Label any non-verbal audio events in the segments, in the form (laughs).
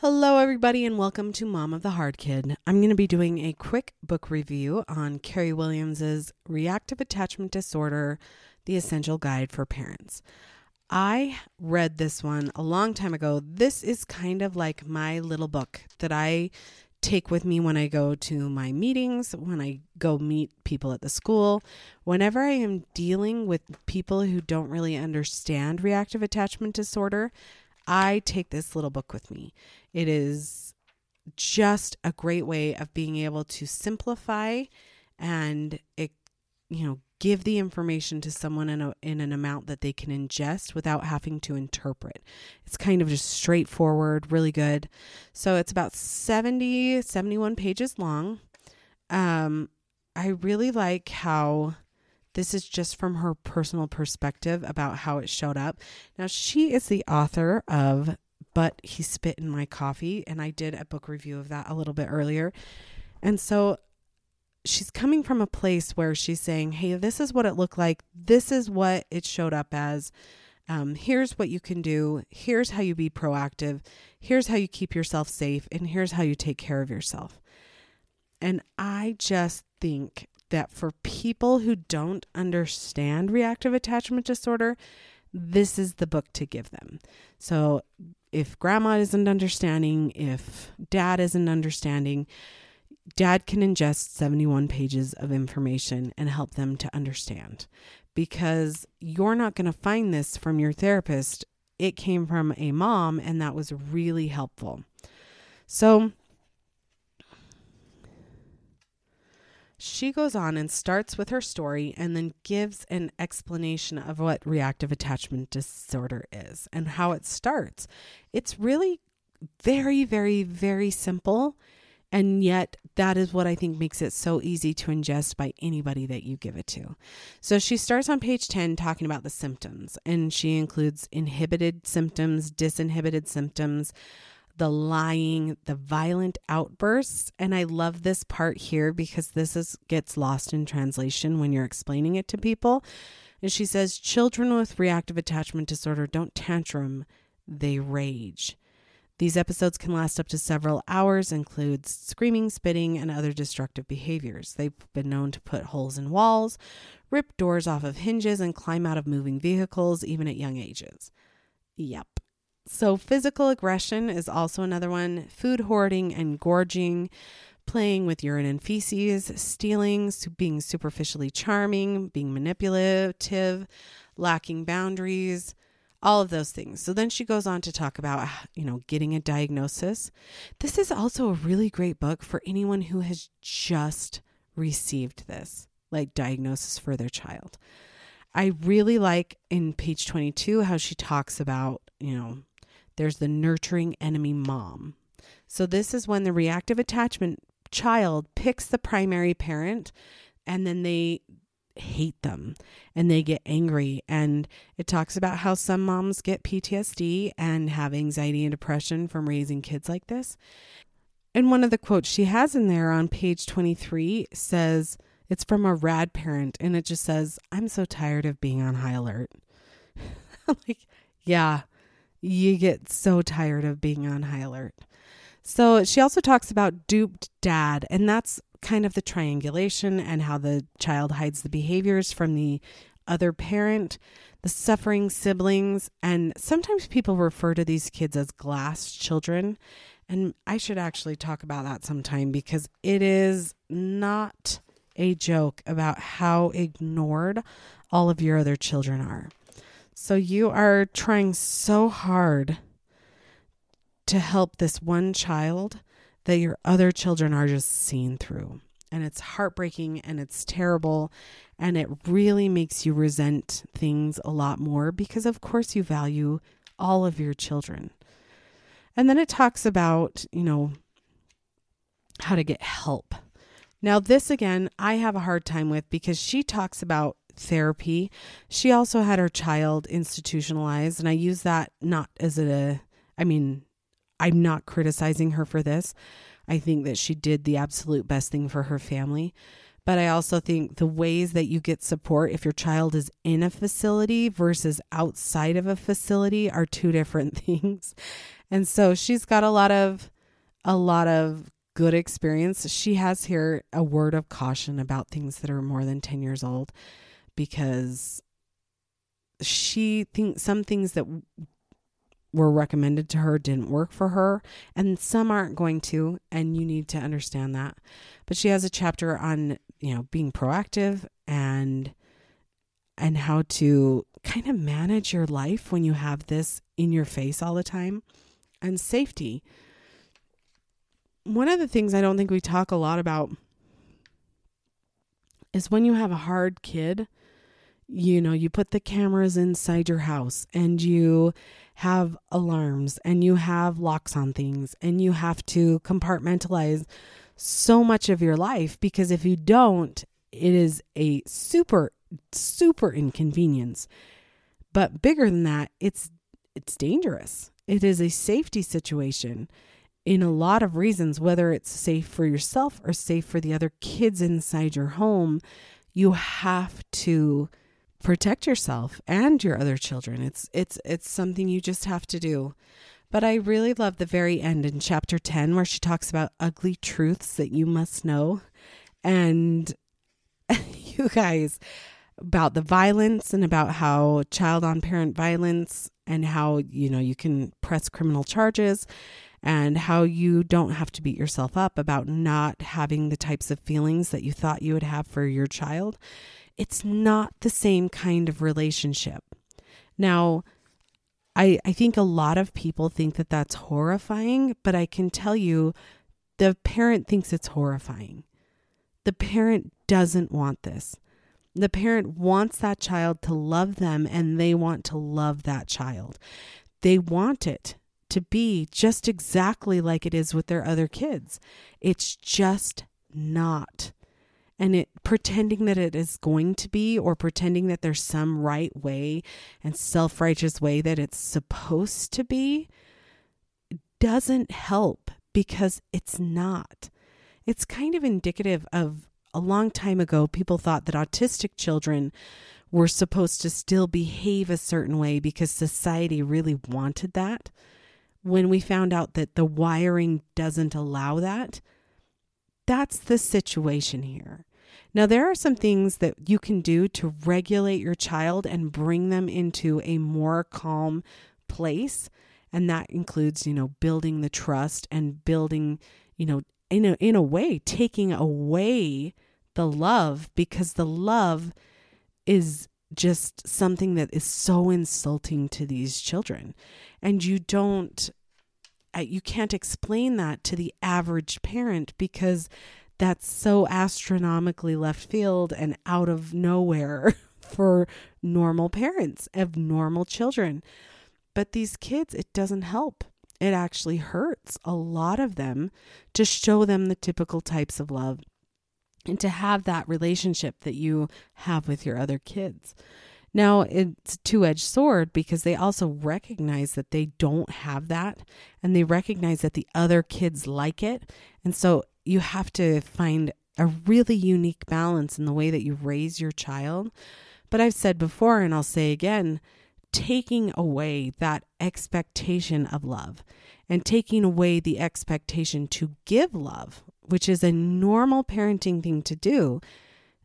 Hello, everybody, and welcome to Mom of the Hard Kid. I'm going to be doing a quick book review on Keri Williams's Reactive Attachment Disorder: The Essential Guide for Parents. I read this one a long time ago. This is kind of like my little book that I take with me when I go to my meetings, when I go meet people at the school, whenever I am dealing with people who don't really understand reactive attachment disorder. I take this little book with me. It is just a great way of being able to simplify and it, you know, give the information to someone in, a, in an amount that they can ingest without having to interpret. It's kind of just straightforward, really good. So it's about 70, 71 pages long. Um, I really like how this is just from her personal perspective about how it showed up. Now, she is the author of But He Spit in My Coffee, and I did a book review of that a little bit earlier. And so she's coming from a place where she's saying, Hey, this is what it looked like. This is what it showed up as. Um, here's what you can do. Here's how you be proactive. Here's how you keep yourself safe. And here's how you take care of yourself. And I just think that for people who don't understand reactive attachment disorder, this is the book to give them. So if grandma isn't understanding, if dad isn't understanding, dad can ingest 71 pages of information and help them to understand because you're not going to find this from your therapist. It came from a mom, and that was really helpful. So, she goes on and starts with her story and then gives an explanation of what reactive attachment disorder is and how it starts. It's really very, very, very simple. And yet, that is what I think makes it so easy to ingest by anybody that you give it to. So, she starts on page 10 talking about the symptoms, and she includes inhibited symptoms, disinhibited symptoms, the lying, the violent outbursts. And I love this part here because this is gets lost in translation when you're explaining it to people. And she says children with reactive attachment disorder don't tantrum, they rage. These episodes can last up to several hours, includes screaming, spitting, and other destructive behaviors. They've been known to put holes in walls, rip doors off of hinges, and climb out of moving vehicles, even at young ages. Yep. So, physical aggression is also another one food hoarding and gorging, playing with urine and feces, stealing, being superficially charming, being manipulative, lacking boundaries, all of those things. So then she goes on to talk about, you know, getting a diagnosis. This is also a really great book for anyone who has just received this, like diagnosis for their child. I really like in page 22 how she talks about, you know, there's the nurturing enemy mom. So, this is when the reactive attachment child picks the primary parent and then they hate them and they get angry. And it talks about how some moms get PTSD and have anxiety and depression from raising kids like this. And one of the quotes she has in there on page 23 says, it's from a rad parent, and it just says, I'm so tired of being on high alert. (laughs) like, yeah, you get so tired of being on high alert. So she also talks about duped dad, and that's kind of the triangulation and how the child hides the behaviors from the other parent, the suffering siblings, and sometimes people refer to these kids as glass children. And I should actually talk about that sometime because it is not a joke about how ignored all of your other children are. So you are trying so hard to help this one child that your other children are just seen through. And it's heartbreaking and it's terrible. And it really makes you resent things a lot more because, of course, you value all of your children. And then it talks about, you know, how to get help. Now, this again, I have a hard time with because she talks about therapy. She also had her child institutionalized, and I use that not as a, I mean, I'm not criticizing her for this. I think that she did the absolute best thing for her family. But I also think the ways that you get support if your child is in a facility versus outside of a facility are two different (laughs) things. And so she's got a lot of a lot of good experience. She has here a word of caution about things that are more than 10 years old because she thinks some things that were recommended to her didn't work for her and some aren't going to and you need to understand that. But she has a chapter on you know being proactive and and how to kind of manage your life when you have this in your face all the time and safety. One of the things i don't think we talk a lot about is when you have a hard kid you know you put the cameras inside your house and you have alarms and you have locks on things and you have to compartmentalize so much of your life because if you don't, it is a super, super inconvenience. But bigger than that, it's it's dangerous. It is a safety situation in a lot of reasons, whether it's safe for yourself or safe for the other kids inside your home, you have to protect yourself and your other children. It's it's it's something you just have to do. But I really love the very end in chapter 10 where she talks about ugly truths that you must know. And (laughs) you guys about the violence and about how child on parent violence and how you know you can press criminal charges and how you don't have to beat yourself up about not having the types of feelings that you thought you would have for your child it's not the same kind of relationship. Now, I, I think a lot of people think that that's horrifying, but I can tell you the parent thinks it's horrifying. The parent doesn't want this. The parent wants that child to love them and they want to love that child. They want it to be just exactly like it is with their other kids. It's just not and it pretending that it is going to be or pretending that there's some right way and self-righteous way that it's supposed to be doesn't help because it's not. It's kind of indicative of a long time ago people thought that autistic children were supposed to still behave a certain way because society really wanted that. When we found out that the wiring doesn't allow that, that's the situation here. Now, there are some things that you can do to regulate your child and bring them into a more calm place. And that includes, you know, building the trust and building, you know, in a, in a way, taking away the love because the love is just something that is so insulting to these children. And you don't you can't explain that to the average parent because that's so astronomically left field and out of nowhere (laughs) for normal parents of normal children. But these kids, it doesn't help. It actually hurts a lot of them to show them the typical types of love and to have that relationship that you have with your other kids. Now, it's a two edged sword because they also recognize that they don't have that and they recognize that the other kids like it. And so you have to find a really unique balance in the way that you raise your child. But I've said before, and I'll say again, taking away that expectation of love and taking away the expectation to give love, which is a normal parenting thing to do,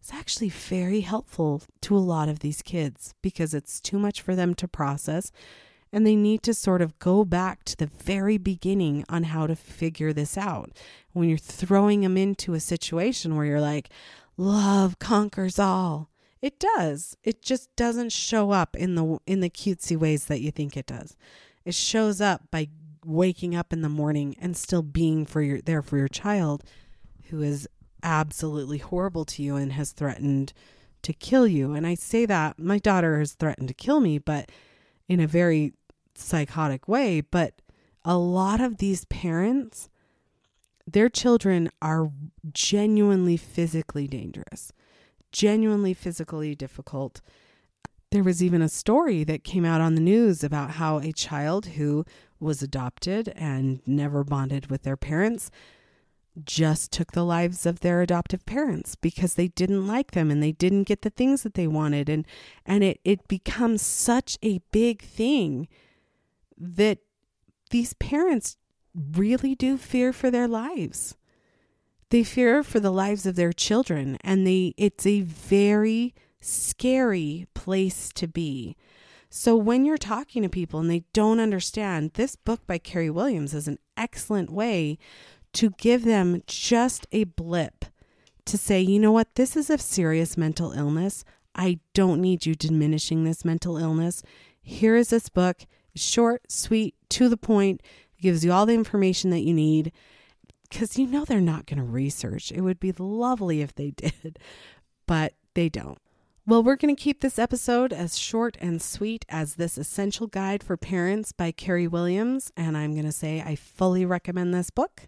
is actually very helpful to a lot of these kids because it's too much for them to process. And they need to sort of go back to the very beginning on how to figure this out. When you're throwing them into a situation where you're like, love conquers all. It does. It just doesn't show up in the in the cutesy ways that you think it does. It shows up by waking up in the morning and still being for your there for your child who is absolutely horrible to you and has threatened to kill you. And I say that my daughter has threatened to kill me, but in a very psychotic way. But a lot of these parents, their children are genuinely physically dangerous, genuinely physically difficult. There was even a story that came out on the news about how a child who was adopted and never bonded with their parents just took the lives of their adoptive parents because they didn't like them and they didn't get the things that they wanted and and it it becomes such a big thing that these parents really do fear for their lives. They fear for the lives of their children and they it's a very scary place to be. So when you're talking to people and they don't understand, this book by Keri Williams is an excellent way to give them just a blip to say, you know what, this is a serious mental illness. I don't need you diminishing this mental illness. Here is this book, short, sweet, to the point, gives you all the information that you need because you know they're not going to research. It would be lovely if they (laughs) did, but they don't. Well, we're going to keep this episode as short and sweet as this essential guide for parents by Keri Williams. And I'm going to say I fully recommend this book.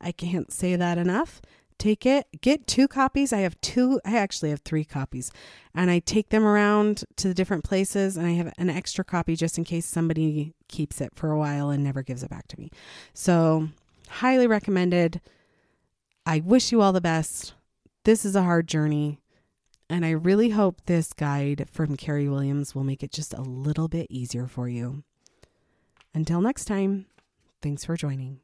I can't say that enough. Take it, get two copies. I have two, I actually have three copies, and I take them around to the different places. And I have an extra copy just in case somebody keeps it for a while and never gives it back to me. So, highly recommended. I wish you all the best. This is a hard journey. And I really hope this guide from Keri Williams will make it just a little bit easier for you. Until next time, thanks for joining.